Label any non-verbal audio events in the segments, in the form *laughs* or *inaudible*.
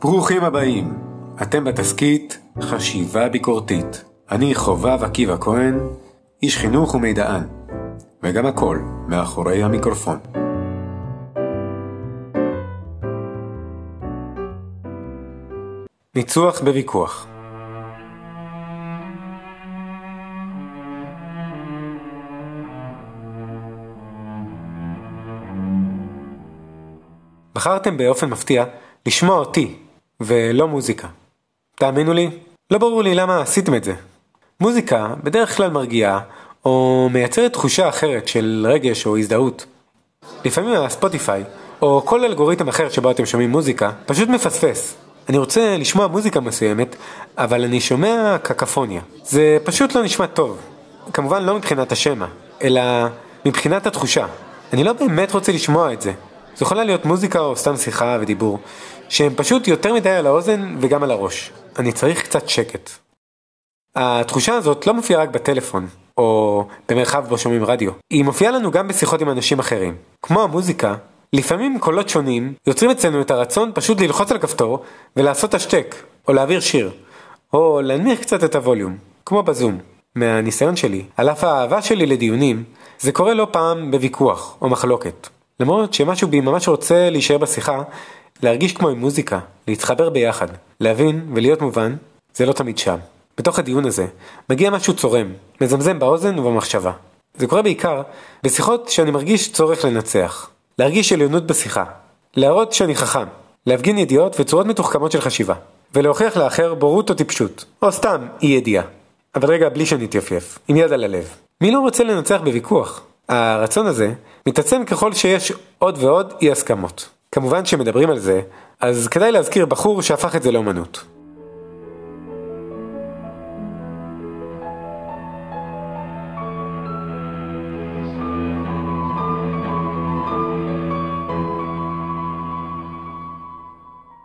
ברוכים הבאים, אתם בתסכית חשיבה ביקורתית. אני חובב עקיבא כהן, איש חינוך ומידען, וגם הכל מאחורי המיקרופון. ניצוח בוויכוח בחרתם באופן מפתיע לשמוע אותי, ולא מוזיקה. תאמינו לי, לא ברור לי למה עשיתם את זה. מוזיקה בדרך כלל מרגיעה, או מייצרת תחושה אחרת של רגש או הזדהות. לפעמים הספוטיפיי, או כל אלגוריתם אחר שבו אתם שומעים מוזיקה, פשוט מפספס. אני רוצה לשמוע מוזיקה מסוימת, אבל אני שומע קקפוניה. זה פשוט לא נשמע טוב. כמובן לא מבחינת השמע, אלא מבחינת התחושה. אני לא באמת רוצה לשמוע את זה. זו יכולה להיות מוזיקה או סתם שיחה ודיבור, שהם פשוט יותר מדי על האוזן וגם על הראש. אני צריך קצת שקט. התחושה הזאת לא מופיעה רק בטלפון, או במרחב בו שומעים רדיו. היא מופיעה לנו גם בשיחות עם אנשים אחרים. כמו המוזיקה, לפעמים קולות שונים יוצרים אצלנו את הרצון פשוט ללחוץ על כפתור ולעשות השתק, או להעביר שיר, או להנמיך קצת את הווליום, כמו בזום. מהניסיון שלי, על אף האהבה שלי לדיונים, זה קורה לא פעם בוויכוח או מחלוקת. למרות שמשהו בי ממש רוצה להישאר בשיחה, להרגיש כמו עם מוזיקה, להתחבר ביחד, להבין ולהיות מובן, זה לא תמיד שם. בתוך הדיון הזה, מגיע משהו צורם, מזמזם באוזן ובמחשבה. זה קורה בעיקר בשיחות שאני מרגיש צורך לנצח, להרגיש עליונות בשיחה, להראות שאני חכם, להפגין ידיעות וצורות מתוחכמות של חשיבה, ולהוכיח לאחר בורות או טיפשות, או סתם אי ידיעה. אבל רגע בלי שנתייפייף, עם יד על הלב. מי לא רוצה לנצח בוויכוח? הרצון הזה מתעצם ככל שיש עוד ועוד אי הסכמות. כמובן שמדברים על זה, אז כדאי להזכיר בחור שהפך את זה לאומנות.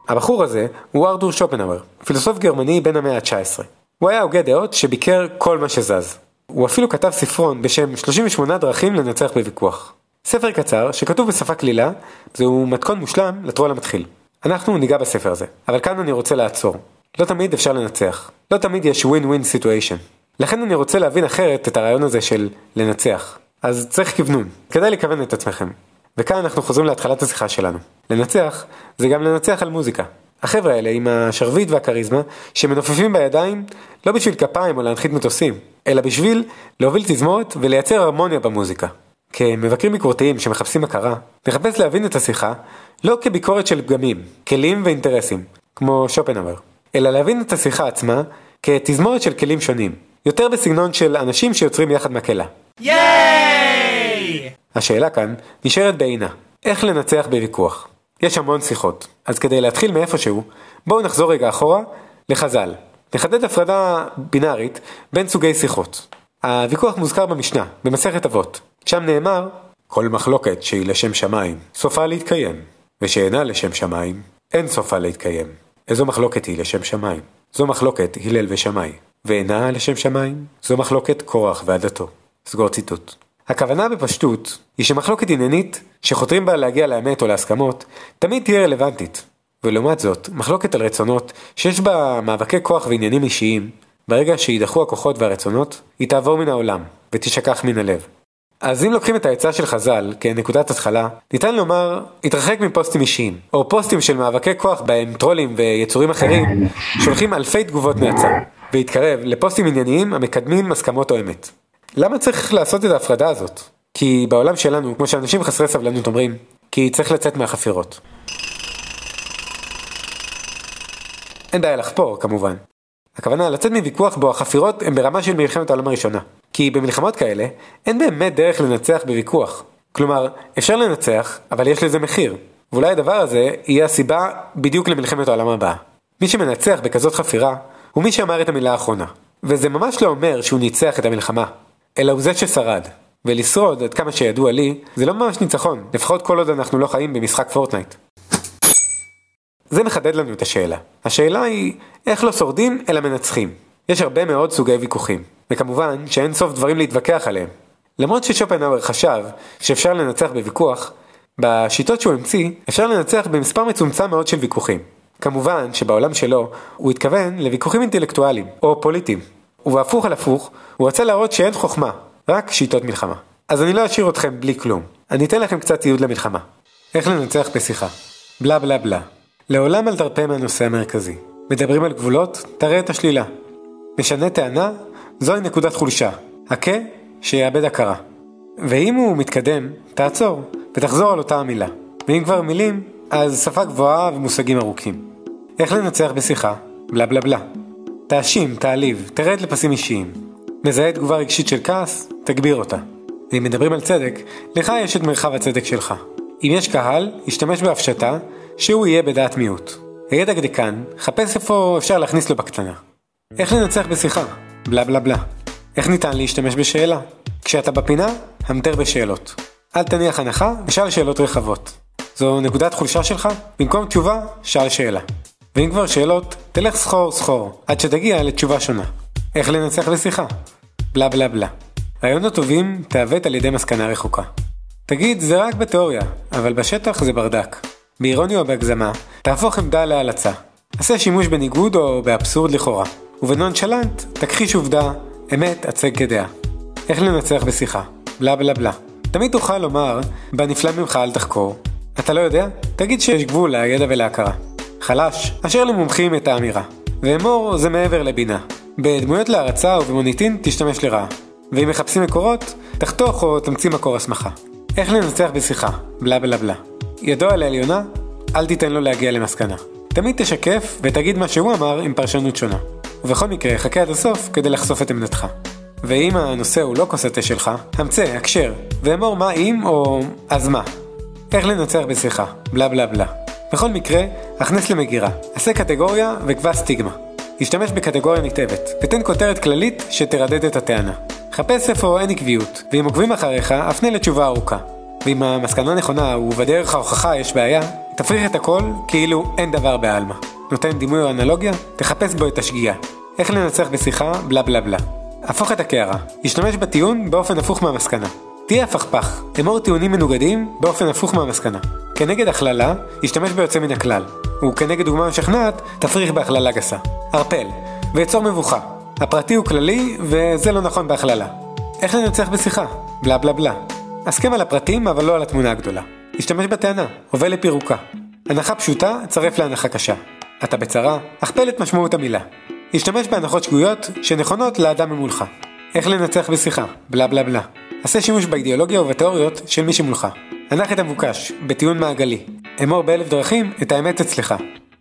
הבחור הזה הוא ארתור שופנהאואר, פילוסוף גרמני בן המאה ה-19. הוא היה הוגה דעות שביקר כל מה שזז. הוא אפילו כתב ספרון בשם 38 דרכים לנצח בוויכוח. ספר קצר שכתוב בשפה קלילה, זהו מתכון מושלם לטרול המתחיל. אנחנו ניגע בספר הזה, אבל כאן אני רוצה לעצור. לא תמיד אפשר לנצח. לא תמיד יש win situation. לכן אני רוצה להבין אחרת את הרעיון הזה של לנצח. אז צריך כוונון, כדאי לכוון את עצמכם. וכאן אנחנו חוזרים להתחלת השיחה שלנו. לנצח זה גם לנצח על מוזיקה. החבר'ה האלה עם השרביט והכריזמה שמנופפים בידיים לא בשביל כפיים או להנחית מטוסים, אלא בשביל להוביל תזמורת ולייצר הרמוניה במוזיקה. כמבקרים ביקורתיים שמחפשים הכרה, נחפש להבין את השיחה לא כביקורת של פגמים, כלים ואינטרסים, כמו שופנהאואר, אלא להבין את השיחה עצמה כתזמורת של כלים שונים, יותר בסגנון של אנשים שיוצרים יחד מקהלה. ייי! השאלה כאן נשארת בעינה, איך לנצח בוויכוח? יש המון שיחות, אז כדי להתחיל מאיפשהו, בואו נחזור רגע אחורה לחז"ל. נחדד הפרדה בינארית בין סוגי שיחות. הוויכוח מוזכר במשנה, במסכת אבות. שם נאמר, כל מחלוקת שהיא לשם שמיים, סופה להתקיים, ושאינה לשם שמיים, אין סופה להתקיים. איזו מחלוקת היא לשם שמיים? זו מחלוקת הלל ושמאי, ואינה לשם שמיים? זו מחלוקת קורח ועדתו. סגור ציטוט. הכוונה בפשטות היא שמחלוקת עניינית שחותרים בה להגיע לאמת או להסכמות תמיד תהיה רלוונטית. ולעומת זאת, מחלוקת על רצונות שיש בה מאבקי כוח ועניינים אישיים, ברגע שידחו הכוחות והרצונות, היא תעבור מן העולם ותשכח מן הלב. אז אם לוקחים את העצה של חז"ל כנקודת התחלה, ניתן לומר, התרחק מפוסטים אישיים, או פוסטים של מאבקי כוח בהם טרולים ויצורים אחרים, שולחים אלפי תגובות נאצה, והתקרב לפוסטים ענייניים המקדמים הסכמות או אמת. למה צריך לעשות את ההפרדה הזאת? כי בעולם שלנו, כמו שאנשים חסרי סבלנות אומרים, כי צריך לצאת מהחפירות. אין בעיה לחפור, כמובן. הכוונה לצאת מוויכוח בו החפירות הן ברמה של מלחמת העולם הראשונה. כי במלחמות כאלה, אין באמת דרך לנצח בוויכוח. כלומר, אפשר לנצח, אבל יש לזה מחיר. ואולי הדבר הזה יהיה הסיבה בדיוק למלחמת העולם הבאה. מי שמנצח בכזאת חפירה, הוא מי שאמר את המילה האחרונה. וזה ממש לא אומר שהוא ניצח את המלחמה, אלא הוא זה ששרד. ולשרוד, עד כמה שידוע לי, זה לא ממש ניצחון, לפחות כל עוד אנחנו לא חיים במשחק פורטנייט. זה מחדד לנו את השאלה. השאלה היא, איך לא שורדים אלא מנצחים. יש הרבה מאוד סוגי ויכוחים, וכמובן שאין סוף דברים להתווכח עליהם. למרות ששופנהאואר חשב שאפשר לנצח בוויכוח, בשיטות שהוא המציא אפשר לנצח במספר מצומצם מאוד של ויכוחים. כמובן שבעולם שלו הוא התכוון לוויכוחים אינטלקטואליים או פוליטיים. ובהפוך על הפוך, הוא רצה להראות שאין חוכמה, רק שיטות מלחמה. אז אני לא אשאיר אתכם בלי כלום. אני אתן לכם קצת ציוד למלחמה. איך לנצח בשיחה. בלה בלה בלה. לעולם אל תרפה מהנושא המרכזי. מדברים על גבולות, תראה את השלילה. משנה טענה, זוהי נקודת חולשה. הכה, שיאבד הכרה. ואם הוא מתקדם, תעצור, ותחזור על אותה המילה. ואם כבר מילים, אז שפה גבוהה ומושגים ארוכים. איך לנצח בשיחה? בלה בלה בלה. תאשים, תעליב, תרד לפסים אישיים. מזהה תגובה רגשית של כעס, תגביר אותה. ואם מדברים על צדק, לך יש את מרחב הצדק שלך. אם יש קהל, השתמש בהפשטה, שהוא יהיה בדעת מיעוט. הידע דקדקן, חפש איפה אפשר להכניס לו בקטנה. איך לנצח בשיחה? בלה בלה בלה. איך ניתן להשתמש בשאלה? כשאתה בפינה, המטר בשאלות. אל תניח הנחה ושאל שאלות רחבות. זו נקודת חולשה שלך? במקום תשובה, שאל שאלה. ואם כבר שאלות, תלך סחור סחור, עד שתגיע לתשובה שונה. איך לנצח בשיחה? בלה בלה בלה. רעיונות טובים תעוות על ידי מסקנה רחוקה. תגיד, זה רק בתיאוריה, אבל בשטח זה ברדק. באירוניה או בהגזמה, תהפוך עמדה להלצה. עשה שימוש בניגוד או באבסורד לכאורה. ובנונשלנט, תכחיש עובדה, אמת הצג כדעה. איך לנצח בשיחה? בלה בלה בלה. תמיד תוכל לומר, בנפלא ממך אל תחקור. אתה לא יודע? תגיד שיש גבול לידע ולהכרה. חלש, אשר למומחים את האמירה. ואמור זה מעבר לבינה. בדמויות להרצה ובמוניטין תשתמש לרעה. ואם מחפשים מקורות, תחתוך או תמציא מקור הסמכה. איך לנצח בשיחה? בלה בלה בלה. ידו על העליונה? אל תיתן לו להגיע למסקנה. תמיד תשקף ותגיד מה שהוא אמר עם פרשנות שונה. ובכל מקרה, חכה עד הסוף כדי לחשוף את עמדתך. ואם הנושא הוא לא כוס התה שלך, המצא, הקשר, ואמור מה אם או אז מה. איך לנצח בשיחה, בלה בלה בלה. בכל מקרה, הכנס למגירה, עשה קטגוריה וקבע סטיגמה. השתמש בקטגוריה נתעבת, ותן כותרת כללית שתרדד את הטענה. חפש איפה אין עקביות, ואם עוקבים אחריך, הפנה לתשובה ארוכה. ואם המסקנה נכונה ובדרך ההוכחה יש בעיה, תפריך את הכל כאילו אין דבר בעלמא. נותן דימוי או אנלוגיה? תחפש בו את השגיאה. איך לנצח בשיחה? בלה בלה בלה. הפוך את הקערה. השתמש בטיעון באופן הפוך מהמסקנה. תהיה הפכפך, אמור טיעונים מנוגדים באופן הפוך מהמסקנה. כנגד הכללה, השתמש ביוצא מן הכלל. וכנגד דוגמה משכנעת, תפריך בהכללה גסה. ערפל, ויצור מבוכה. הפרטי הוא כללי, וזה לא נכון בהכללה. איך לנצח בשיחה? בלה בלה בלה. הסכם על הפרטים, אבל לא על התמונה הגדולה. השתמש בטענה, הובל לפירוקה. הנחה פשוטה, צרף להנחה קשה. אתה בצרה, הכפל את משמעות המילה. השתמש בהנחות שגויות שנכונות לאדם ממולך. איך לנצח בשיחה? בלה בלה בלה. עשה שימוש באידיאולוגיה ובתיאוריות של מי שמולך. הנח את המבוקש, בטיעון מעגלי. אמור באלף דרכים את האמת אצלך.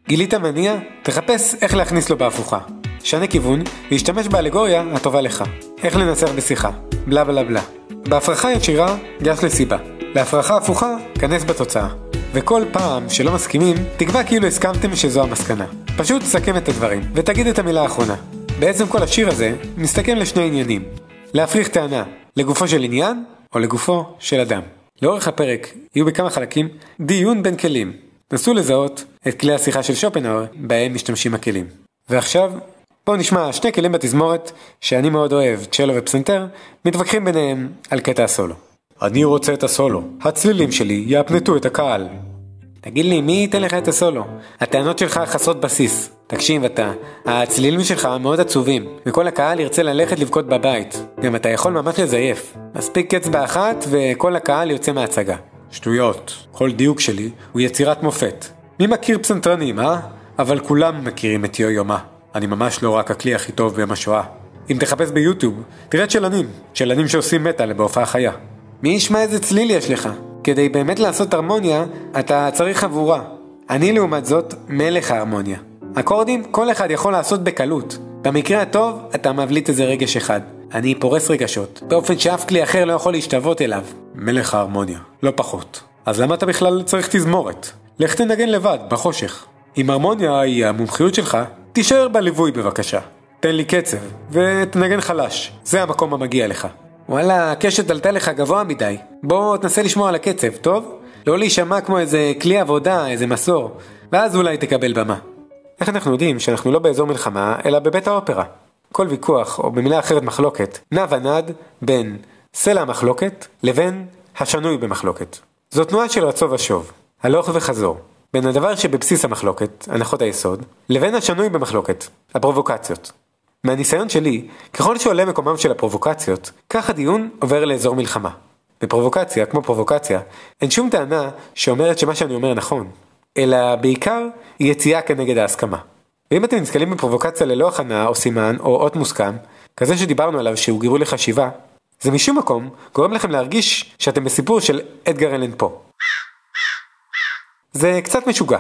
גילית מניע? תחפש איך להכניס לו בהפוכה. שנה כיוון, והשתמש באלגוריה הטובה לך. איך לנצח בשיחה? בלה בלה בלה. בהפרחה ישירה, גש לסיבה. להפרחה הפוכה, כנס בתוצאה. וכל פעם שלא מסכימים, תקבע כאילו הסכמתם שזו המסקנה. פשוט תסכם את הדברים, ותגיד את המילה האחרונה. בעצם כל השיר הזה מסתכם לשני עניינים. להפריך טענה לגופו של עניין, או לגופו של אדם. לאורך הפרק יהיו בכמה חלקים דיון בין כלים. נסו לזהות את כלי השיחה של שופנהאואר בהם משתמשים הכלים. ועכשיו, בואו נשמע שני כלים בתזמורת שאני מאוד אוהב, צ'לו ופסנתר, מתווכחים ביניהם על קטע הסולו. אני רוצה את הסולו. הצלילים שלי יאפנטו את הקהל. תגיד לי, מי ייתן לך את הסולו? הטענות שלך חסרות בסיס. תקשיב אתה, הצלילים שלך מאוד עצובים, וכל הקהל ירצה ללכת לבכות בבית. גם אתה יכול ממש לזייף. מספיק אצבע אחת וכל הקהל יוצא מההצגה. שטויות. כל דיוק שלי הוא יצירת מופת. מי מכיר פסנתרנים, אה? אבל כולם מכירים את יו מה. אני ממש לא רק הכלי הכי טוב ביום השואה. אם תחפש ביוטיוב, תראה צ'לנים. צ'לנים שעושים מטאל בהופעה חיה. מי ישמע איזה צליל יש לך? כדי באמת לעשות הרמוניה, אתה צריך חבורה. אני לעומת זאת, מלך ההרמוניה. אקורדים, כל אחד יכול לעשות בקלות. במקרה הטוב, אתה מבליט איזה רגש אחד. אני פורס רגשות, באופן שאף כלי אחר לא יכול להשתוות אליו. מלך ההרמוניה, לא פחות. אז למה אתה בכלל צריך תזמורת? לך תנגן לבד, בחושך. אם הרמוניה היא המומחיות שלך, תישאר בליווי בבקשה. תן לי קצב, ותנגן חלש, זה המקום המגיע לך. וואלה, הקשת עלתה לך גבוה מדי. בוא תנסה לשמוע על הקצב, טוב? לא להישמע כמו איזה כלי עבודה, איזה מסור, ואז אולי תקבל במה. איך אנחנו יודעים שאנחנו לא באזור מלחמה, אלא בבית האופרה? כל ויכוח, או במילה אחרת מחלוקת, נע ונד בין סלע המחלוקת לבין השנוי במחלוקת. זו תנועה של רצו ושוב, הלוך וחזור. בין הדבר שבבסיס המחלוקת, הנחות היסוד, לבין השנוי במחלוקת, הפרובוקציות. מהניסיון שלי, ככל שעולה מקומם של הפרובוקציות, כך הדיון עובר לאזור מלחמה. בפרובוקציה, כמו פרובוקציה, אין שום טענה שאומרת שמה שאני אומר נכון, אלא בעיקר יציאה כנגד ההסכמה. ואם אתם נתקלים בפרובוקציה ללא הכנה או סימן או אות מוסכם, כזה שדיברנו עליו שהוא גירוי לחשיבה, זה משום מקום גורם לכם להרגיש שאתם בסיפור של אדגר אלן פה. זה קצת משוגע.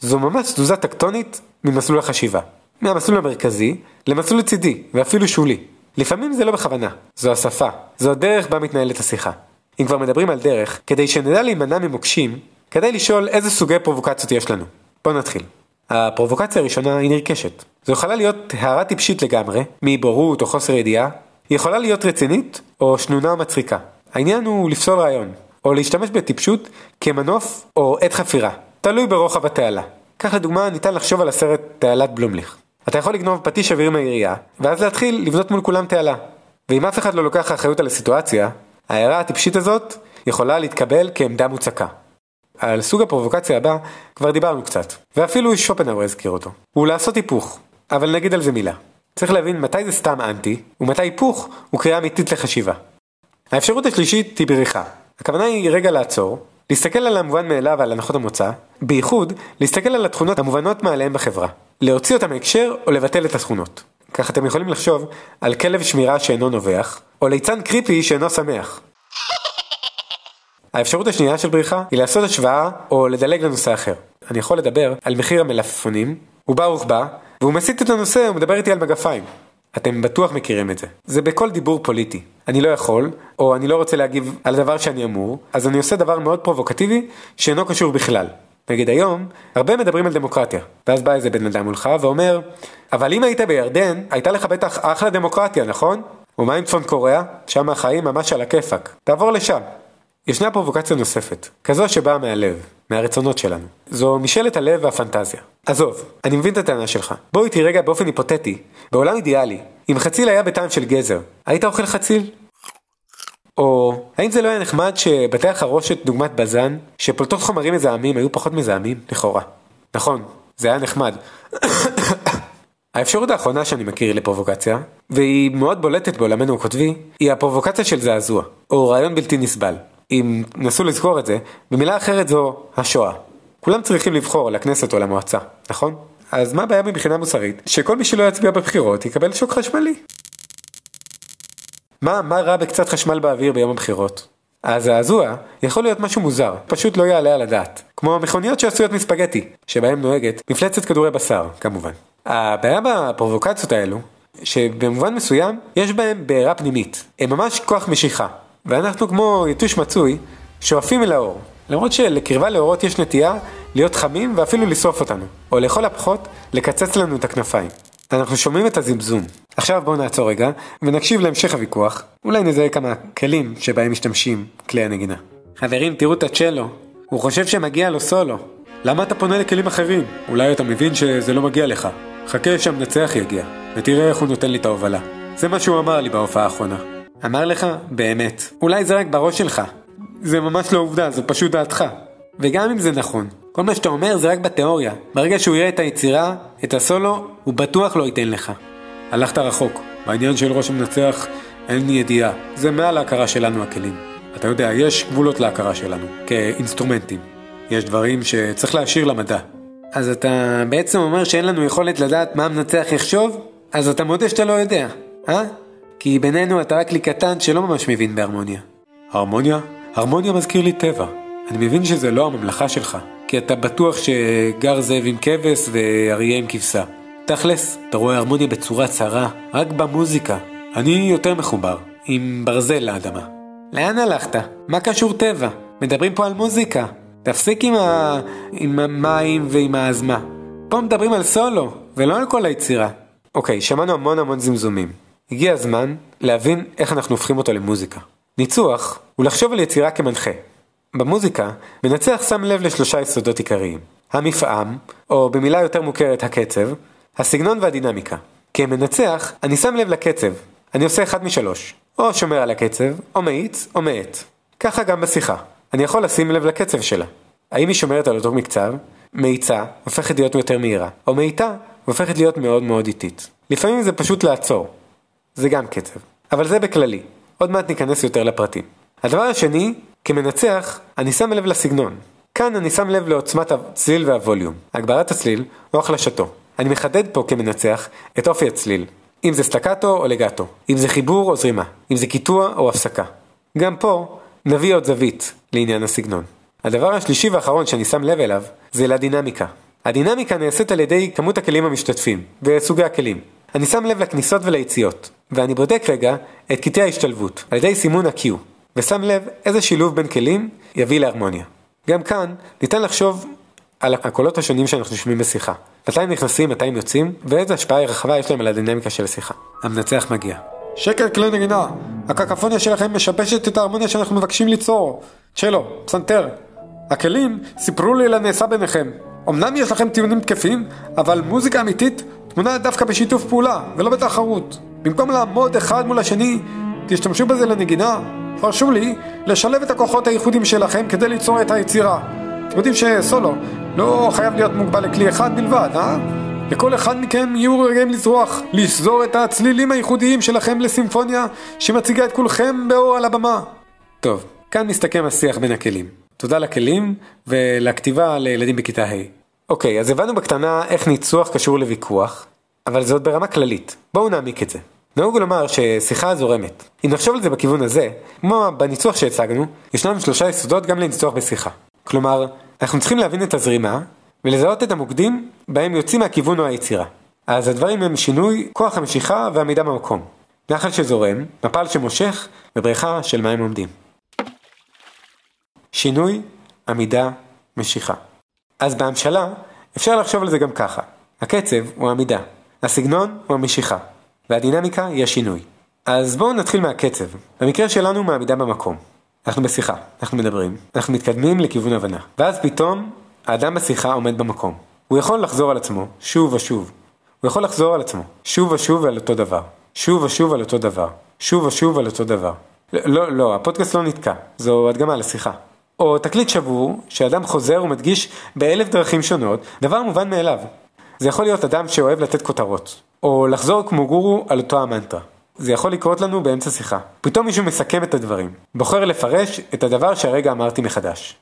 זו ממש תזוזה טקטונית ממסלול החשיבה. מהמסלול המרכזי למסלול לצידי, ואפילו שולי. לפעמים זה לא בכוונה, זו השפה, זו הדרך בה מתנהלת השיחה. אם כבר מדברים על דרך, כדי שנדע להימנע ממוקשים, כדאי לשאול איזה סוגי פרובוקציות יש לנו. בואו נתחיל. הפרובוקציה הראשונה היא נרכשת. זו יכולה להיות הערה טיפשית לגמרי, מבורות או חוסר ידיעה, היא יכולה להיות רצינית או שנונה או מצחיקה. העניין הוא לפסול רעיון, או להשתמש בטיפשות כמנוף או עת חפירה, תלוי ברוחב התעלה. כך לדוגמה ניתן לחשוב על הסרט תעלת בלומליך. אתה יכול לגנוב פטיש אוויר מהעירייה, ואז להתחיל לבנות מול כולם תעלה. ואם אף אחד לא לוקח אחריות על הסיטואציה, ההערה הטיפשית הזאת יכולה להתקבל כעמדה מוצקה. על סוג הפרובוקציה הבא כבר דיברנו קצת, ואפילו שופנהאואר הזכיר אותו. הוא לעשות היפוך, אבל נגיד על זה מילה. צריך להבין מתי זה סתם אנטי, ומתי היפוך הוא קריאה אמיתית לחשיבה. האפשרות השלישית היא בריחה. הכוונה היא רגע לעצור, להסתכל על המובן מאליו ועל הנחות המוצא, בייחוד להסתכל על התכונות המובנות מעליהם בחברה. להוציא אותם מהקשר או לבטל את התכונות. כך אתם יכולים לחשוב על כלב שמירה שאינו נובח, או ליצן קריפי שאינו שמח. *laughs* האפשרות השנייה של בריחה היא לעשות השוואה או לדלג לנושא אחר. אני יכול לדבר על מחיר המלפפונים, הוא בא, והוא מסיט את הנושא ומדבר איתי על מגפיים. אתם בטוח מכירים את זה. זה בכל דיבור פוליטי. אני לא יכול, או אני לא רוצה להגיב על דבר שאני אמור, אז אני עושה דבר מאוד פרובוקטיבי שאינו קשור בכלל. נגיד היום, הרבה מדברים על דמוקרטיה, ואז בא איזה בן אדם מולך ואומר, אבל אם היית בירדן, הייתה לך בטח אחלה דמוקרטיה, נכון? ומה עם צפון קוריאה? שם החיים ממש על הכיפאק. תעבור לשם. ישנה פרובוקציה נוספת, כזו שבאה מהלב, מהרצונות שלנו. זו משאלת הלב והפנטזיה. עזוב, אני מבין את הטענה שלך. בוא איתי רגע באופן היפותטי, בעולם אידיאלי, אם חציל היה בטעם של גזר, היית אוכל חציל? או האם זה לא היה נחמד שבתי החרושת דוגמת בזן, שפולטות חומרים מזהמים היו פחות מזהמים, לכאורה. נכון, זה היה נחמד. *coughs* האפשרות האחרונה שאני מכיר לפרובוקציה, והיא מאוד בולטת בעולמנו הכותבי, היא הפרובוקציה של זעזוע, או רעיון בלתי נסבל. אם נסו לזכור את זה, במילה אחרת זו השואה. כולם צריכים לבחור לכנסת או למועצה, נכון? אז מה הבעיה מבחינה מוסרית? שכל מי שלא יצביע בבחירות יקבל שוק חשמלי. מה, מה רע בקצת חשמל באוויר ביום הבחירות? הזעזוע יכול להיות משהו מוזר, פשוט לא יעלה על הדעת. כמו מכוניות שעשויות מספגטי, שבהם נוהגת מפלצת כדורי בשר, כמובן. הבעיה בפרובוקציות האלו, שבמובן מסוים יש בהם בעירה פנימית. הם ממש כוח משיכה. ואנחנו כמו יתוש מצוי, שואפים אל האור. למרות שלקרבה לאורות יש נטייה להיות חמים ואפילו לשרוף אותנו, או לכל הפחות לקצץ לנו את הכנפיים. אנחנו שומעים את הזמזום. עכשיו בואו נעצור רגע ונקשיב להמשך הוויכוח, אולי נזהה כמה כלים שבהם משתמשים כלי הנגינה. חברים, תראו את הצ'לו, הוא חושב שמגיע לו סולו. למה אתה פונה לכלים אחרים? אולי אתה מבין שזה לא מגיע לך. חכה שהמנצח יגיע, ותראה איך הוא נותן לי את ההובלה. זה מה שהוא אמר לי בהופעה האחרונה. אמר לך? באמת. אולי זה רק בראש שלך. זה ממש לא עובדה, זו פשוט דעתך. וגם אם זה נכון, כל מה שאתה אומר זה רק בתיאוריה. ברגע שהוא יראה את היצירה, את הסולו, הוא בטוח לא ייתן לך. הלכת רחוק. בעניין של ראש המנצח אין לי ידיעה. זה מעל ההכרה שלנו הכלים. אתה יודע, יש גבולות להכרה שלנו, כאינסטרומנטים. יש דברים שצריך להשאיר למדע. אז אתה בעצם אומר שאין לנו יכולת לדעת מה המנצח יחשוב? אז אתה מודה שאתה לא יודע, אה? כי בינינו אתה רק לי קטן שלא ממש מבין בהרמוניה. הרמוניה? הרמוניה מזכיר לי טבע. אני מבין שזה לא הממלכה שלך, כי אתה בטוח שגר זאב עם כבש ואריה עם כבשה. תכלס, אתה רואה הרמוניה בצורה צרה, רק במוזיקה. אני יותר מחובר, עם ברזל לאדמה. לאן הלכת? מה קשור טבע? מדברים פה על מוזיקה. תפסיק עם, ה... עם המים ועם האזמה. פה מדברים על סולו, ולא על כל היצירה. אוקיי, שמענו המון המון זמזומים. הגיע הזמן להבין איך אנחנו הופכים אותו למוזיקה. ניצוח הוא לחשוב על יצירה כמנחה. במוזיקה, מנצח שם לב לשלושה יסודות עיקריים. המפעם, או במילה יותר מוכרת הקצב, הסגנון והדינמיקה. כמנצח, אני שם לב לקצב. אני עושה אחד משלוש. או שומר על הקצב, או מאיץ, או מאט. ככה גם בשיחה. אני יכול לשים לב לקצב שלה. האם היא שומרת על אותו מקצב? מאיצה הופכת להיות יותר מהירה, או מאיטה הופכת להיות מאוד מאוד איטית. לפעמים זה פשוט לעצור. זה גם קצב. אבל זה בכללי. עוד מעט ניכנס יותר לפרטים. הדבר השני, כמנצח, אני שם לב לסגנון. כאן אני שם לב לעוצמת הצליל והווליום, הגברת הצליל או החלשתו. אני מחדד פה כמנצח את אופי הצליל, אם זה סטקטו או לגטו, אם זה חיבור או זרימה, אם זה קיטוע או הפסקה. גם פה נביא עוד זווית לעניין הסגנון. הדבר השלישי והאחרון שאני שם לב אליו זה לדינמיקה. הדינמיקה נעשית על ידי כמות הכלים המשתתפים וסוגי הכלים. אני שם לב לכניסות וליציאות, ואני בודק רגע את קטעי ההשתלבות על ידי סימון ה-Q, ושם לב איזה שילוב בין כלים יביא להרמוניה. גם כאן ניתן לחשוב על הקולות השונים שאנחנו שומעים בשיחה. מתי הם נכנסים, מתי הם יוצאים, ואיזה השפעה רחבה יש להם על הדינמיקה של השיחה. המנצח מגיע. שקר כלי נגינה, הקקפוניה שלכם משבשת את ההרמוניה שאנחנו מבקשים ליצור. צ'לו, פסנתר. הכלים סיפרו לי לנעשה ביניכם. אמנם יש לכם טיעונים תקפים, אבל מוזיקה אמיתית תמונה דווקא בשיתוף פעולה, ולא בתחרות. במקום לעמוד אחד מול השני, תשתמשו בזה לנגינה. הרשו לי לשלב את הכוחות הייחודיים שלכם כדי ליצור את היצירה. אתם יודעים שסולו לא חייב להיות מוגבל לכלי אחד בלבד, אה? לכל אחד מכם יהיו רגעים לזרוח, לשזור את הצלילים הייחודיים שלכם לסימפוניה שמציגה את כולכם באור על הבמה. טוב, כאן מסתכם השיח בין הכלים. תודה לכלים ולכתיבה לילדים בכיתה ה'. אוקיי, אז הבנו בקטנה איך ניצוח קשור לוויכוח, אבל זה עוד ברמה כללית. בואו נעמיק את זה. נהוג לומר ששיחה זורמת. אם נחשוב על זה בכיוון הזה, כמו בניצוח שהצגנו, ישנם שלושה יסודות גם לניצוח בשיחה. כלומר, אנחנו צריכים להבין את הזרימה, ולזהות את המוקדים בהם יוצאים מהכיוון או היצירה. אז הדברים הם שינוי כוח המשיכה ועמידה במקום. נחל שזורם, מפל שמושך ובריכה של מים עומדים. שינוי, עמידה, משיכה. אז בהמשלה אפשר לחשוב על זה גם ככה. הקצב הוא עמידה, הסגנון הוא המשיכה, והדינמיקה היא השינוי. אז בואו נתחיל מהקצב. במקרה שלנו מעמידה במקום. אנחנו בשיחה, אנחנו מדברים, אנחנו מתקדמים לכיוון הבנה. ואז פתאום האדם בשיחה עומד במקום. הוא יכול לחזור על עצמו שוב ושוב. הוא יכול לחזור על עצמו שוב ושוב על אותו דבר. שוב ושוב על אותו דבר. שוב ושוב על אותו דבר. לא, לא, הפודקאסט לא נתקע, זו הדגמה לשיחה. או תקליט שבור, שאדם חוזר ומדגיש באלף דרכים שונות, דבר מובן מאליו. זה יכול להיות אדם שאוהב לתת כותרות, או לחזור כמו גורו על אותו המנטרה. זה יכול לקרות לנו באמצע שיחה. פתאום מישהו מסכם את הדברים, בוחר לפרש את הדבר שהרגע אמרתי מחדש.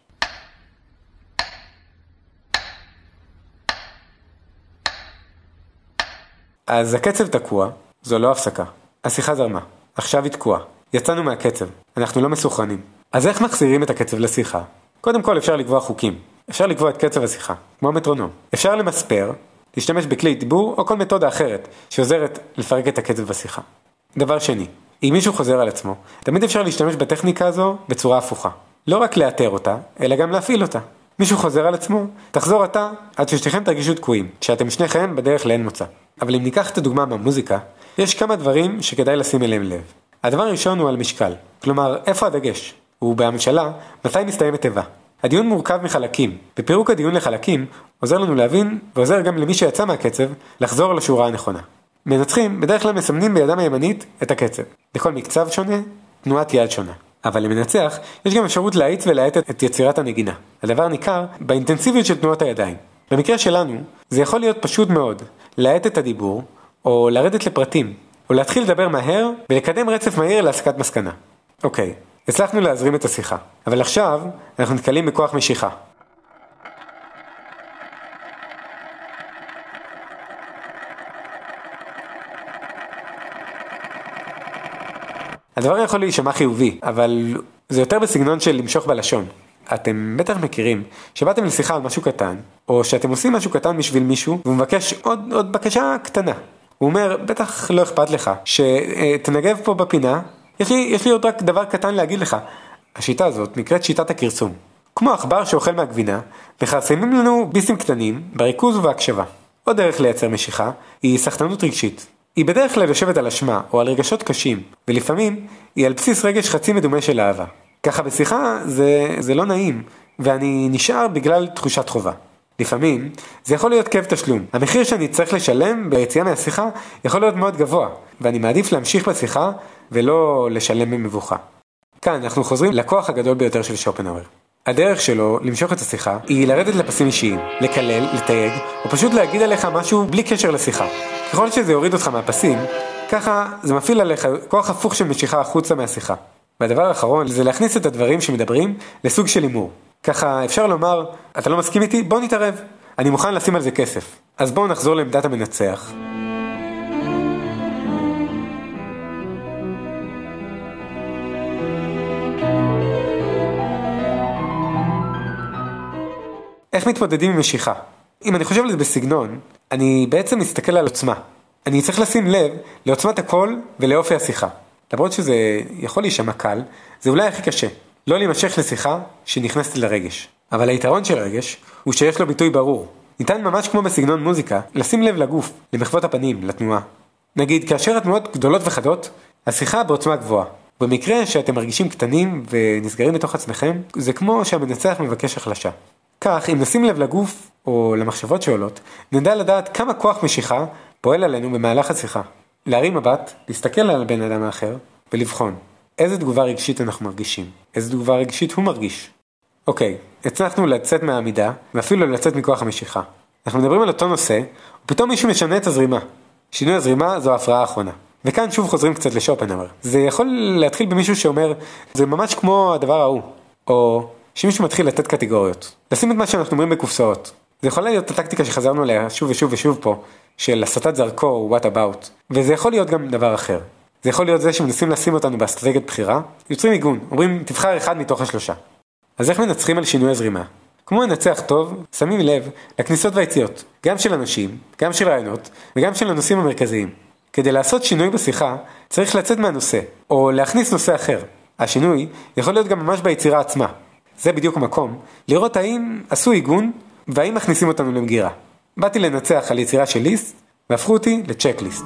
אז הקצב תקוע, זו לא הפסקה. השיחה זרמה. עכשיו היא תקועה. יצאנו מהקצב. אנחנו לא מסוכרנים. אז איך מחזירים את הקצב לשיחה? קודם כל אפשר לקבוע חוקים. אפשר לקבוע את קצב השיחה, כמו מטרונום. אפשר למספר, להשתמש בכלי דיבור או כל מתודה אחרת שעוזרת לפרק את הקצב בשיחה. דבר שני, אם מישהו חוזר על עצמו, תמיד אפשר להשתמש בטכניקה הזו בצורה הפוכה. לא רק לאתר אותה, אלא גם להפעיל אותה. מישהו חוזר על עצמו, תחזור אתה עד ששניכם תרגישו תקועים, כשאתם שניכם בדרך לאין מוצא. אבל אם ניקח את הדוגמה מהמוזיקה, יש כמה דברים שכדאי לשים אליהם לב. הדבר הראשון הוא על משקל, כלומר, איפה הדגש? ובהמשלה, מתי מסתיימת תיבה. הדיון מורכב מחלקים, ופירוק הדיון לחלקים עוזר לנו להבין, ועוזר גם למי שיצא מהקצב, לחזור לשורה הנכונה. מנצחים בדרך כלל מסמנים בידם הימנית את הקצב. לכל מקצב שונה, תנועת יד שונה. אבל למנצח, יש גם אפשרות להאיץ ולהאט את יצירת הנגינה. הדבר ניכר באינטנסיביות של תנועות הידיים. במקרה שלנו, זה יכול להיות פשוט מאוד, להאט את הדיבור, או לרדת לפרטים, או להתחיל לדבר מהר ולקדם רצף מהיר להסקת מסקנה. אוקיי, הצלחנו להזרים את השיחה, אבל עכשיו אנחנו נתקלים בכוח משיכה. הדבר יכול להישמע חיובי, אבל זה יותר בסגנון של למשוך בלשון. אתם בטח מכירים שבאתם לשיחה על משהו קטן, או שאתם עושים משהו קטן בשביל מישהו, והוא מבקש עוד, עוד בקשה קטנה. הוא אומר, בטח לא אכפת לך, שתנגב פה בפינה, יש לי, יש לי עוד רק דבר קטן להגיד לך. השיטה הזאת נקראת שיטת הכרסום. כמו עכבר שאוכל מהגבינה, מכרסמים לנו ביסים קטנים בריכוז ובהקשבה. עוד דרך לייצר משיכה היא סחטנות רגשית. היא בדרך כלל יושבת על אשמה או על רגשות קשים, ולפעמים היא על בסיס רגש חצי מדומה של אהבה. ככה בשיחה זה, זה לא נעים, ואני נשאר בגלל תחושת חובה. לפעמים זה יכול להיות כאב תשלום. המחיר שאני צריך לשלם ביציאה מהשיחה יכול להיות מאוד גבוה, ואני מעדיף להמשיך בשיחה ולא לשלם במבוכה. כאן אנחנו חוזרים לכוח הגדול ביותר של שופנהאואר. הדרך שלו למשוך את השיחה היא לרדת לפסים אישיים, לקלל, לתייג, או פשוט להגיד עליך משהו בלי קשר לשיחה. ככל שזה יוריד אותך מהפסים, ככה זה מפעיל עליך כוח הפוך של משיכה החוצה מהשיחה. והדבר האחרון זה להכניס את הדברים שמדברים לסוג של הימור. ככה אפשר לומר, אתה לא מסכים איתי? בוא נתערב. אני מוכן לשים על זה כסף. אז בואו נחזור לעמדת המנצח. איך מתמודדים עם משיכה? אם אני חושב על זה בסגנון, אני בעצם מסתכל על עוצמה. אני צריך לשים לב לעוצמת הקול ולאופי השיחה. למרות שזה יכול להישמע קל, זה אולי הכי קשה. לא להימשך לשיחה שנכנסתי לרגש. אבל היתרון של הרגש הוא שיש לו ביטוי ברור. ניתן ממש כמו בסגנון מוזיקה, לשים לב לגוף, למחוות הפנים, לתנועה. נגיד, כאשר התנועות גדולות וחדות, השיחה בעוצמה גבוהה. במקרה שאתם מרגישים קטנים ונסגרים בתוך עצמכם, זה כמו שהמנצח מבקש החלשה. כך, אם נשים לב לגוף או למחשבות שעולות, נדע לדעת כמה כוח משיכה פועל עלינו במהלך השיחה. להרים מבט, להסתכל על הבן אדם האחר ולבחון איזה תגובה רגשית אנחנו מרגישים, איזה תגובה רגשית הוא מרגיש. אוקיי, הצלחנו לצאת מהעמידה ואפילו לצאת מכוח המשיכה. אנחנו מדברים על אותו נושא, ופתאום מישהו משנה את הזרימה. שינוי הזרימה זו ההפרעה האחרונה. וכאן שוב חוזרים קצת לשופנהאואר. זה יכול להתחיל במישהו שאומר, זה ממש כמו הדבר ההוא. או שמישהו מתחיל לתת קטגוריות. לשים את מה שאנחנו אומרים בקופסאות. זה יכולה להיות הטקטיקה שחזרנו עליה שוב ושוב ושוב פה, של הסטת זרקור, what about, וזה יכול להיות גם דבר אחר. זה יכול להיות זה שמנסים לשים אותנו באסטרטגיית בחירה, יוצרים עיגון, אומרים תבחר אחד מתוך השלושה. אז איך מנצחים על שינוי הזרימה? כמו מנצח טוב, שמים לב לכניסות והיציאות, גם של אנשים, גם של רעיונות, וגם של הנושאים המרכזיים. כדי לעשות שינוי בשיחה, צריך לצאת מהנושא, או להכניס נושא אחר. השינוי יכול להיות גם ממש ביצירה עצמה. זה בדיוק המקום, לראות האם עשו עיגון, והאם מכניסים אותנו למגירה. באתי לנצח על יצירה של ליסט, והפכו אותי לצ'קליסט.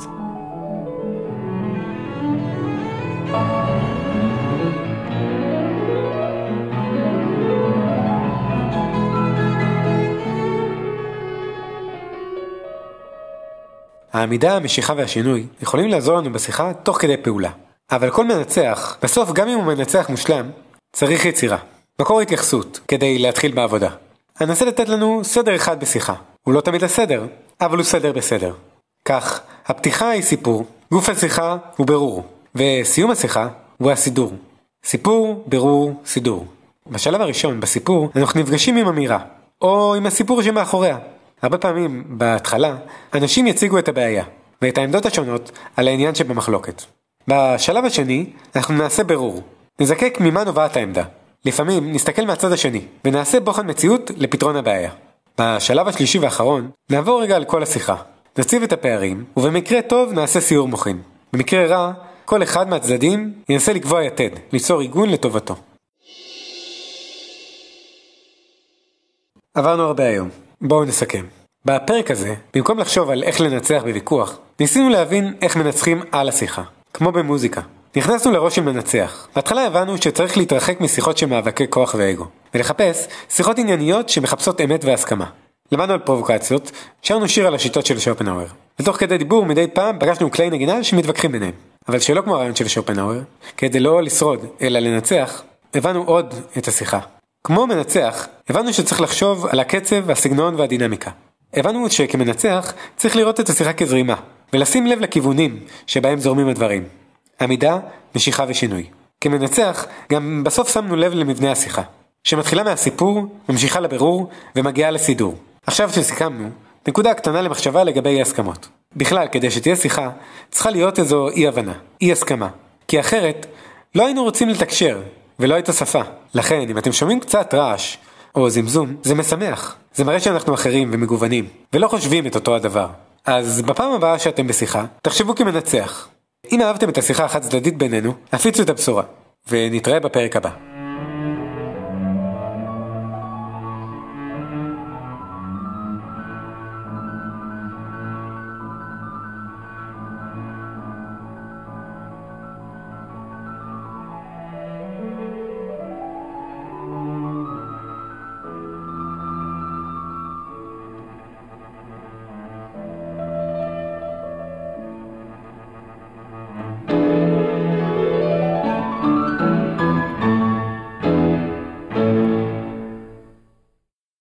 העמידה, המשיכה והשינוי יכולים לעזור לנו בשיחה תוך כדי פעולה. אבל כל מנצח, בסוף גם אם הוא מנצח מושלם, צריך יצירה. מקור התייחסות, כדי להתחיל בעבודה. אנסה לתת לנו סדר אחד בשיחה. הוא לא תמיד הסדר, אבל הוא סדר בסדר. כך, הפתיחה היא סיפור, גוף השיחה הוא ברור, וסיום השיחה הוא הסידור. סיפור, ברור, סידור. בשלב הראשון, בסיפור, אנחנו נפגשים עם אמירה, או עם הסיפור שמאחוריה. הרבה פעמים, בהתחלה, אנשים יציגו את הבעיה, ואת העמדות השונות על העניין שבמחלוקת. בשלב השני, אנחנו נעשה ברור. נזקק ממה נובעת העמדה. לפעמים נסתכל מהצד השני, ונעשה בוחן מציאות לפתרון הבעיה. בשלב השלישי והאחרון, נעבור רגע על כל השיחה. נציב את הפערים, ובמקרה טוב נעשה סיור מוחין. במקרה רע, כל אחד מהצדדים ינסה לקבוע יתד, ליצור עיגון לטובתו. עברנו הרבה היום. בואו נסכם. בפרק הזה, במקום לחשוב על איך לנצח בוויכוח, ניסינו להבין איך מנצחים על השיחה, כמו במוזיקה. נכנסנו לראש של מנצח. בהתחלה הבנו שצריך להתרחק משיחות של מאבקי כוח ואגו, ולחפש שיחות ענייניות שמחפשות אמת והסכמה. למדנו על פרובוקציות, שרנו שיר על השיטות של שופנהאואר. ותוך כדי דיבור מדי פעם פגשנו כלי נגינה שמתווכחים ביניהם. אבל שלא כמו הרעיון של שופנהאואר, כדי לא לשרוד, אלא לנצח, הבנו עוד את השיחה. כמו מנצח, הבנו שצריך לחשוב על הקצב, והסגנון והדינמיקה. הבנו שכמנצח צריך לראות את השיחה כזרימה, ולשים לב לכיוונים שבהם זורמים הדברים. עמידה, משיכה ושינוי. כמנצח, גם בסוף שמנו לב למבנה השיחה, שמתחילה מהסיפור, ממשיכה לבירור, ומגיעה לסידור. עכשיו שסיכמנו, נקודה קטנה למחשבה לגבי אי הסכמות. בכלל, כדי שתהיה שיחה, צריכה להיות איזו אי הבנה, אי הסכמה. כי אחרת, לא היינו רוצים לתקשר, ולא את השפה. לכן, אם אתם שומעים קצת רעש, או זמזום, זה משמח. זה מראה שאנחנו אחרים ומגוונים, ולא חושבים את אותו הדבר. אז בפעם הבאה שאתם בשיחה, תחשבו כמנצח. אם אהבתם את השיחה החד צדדית בינינו, הפיצו את הבשורה, ונתראה בפרק הבא.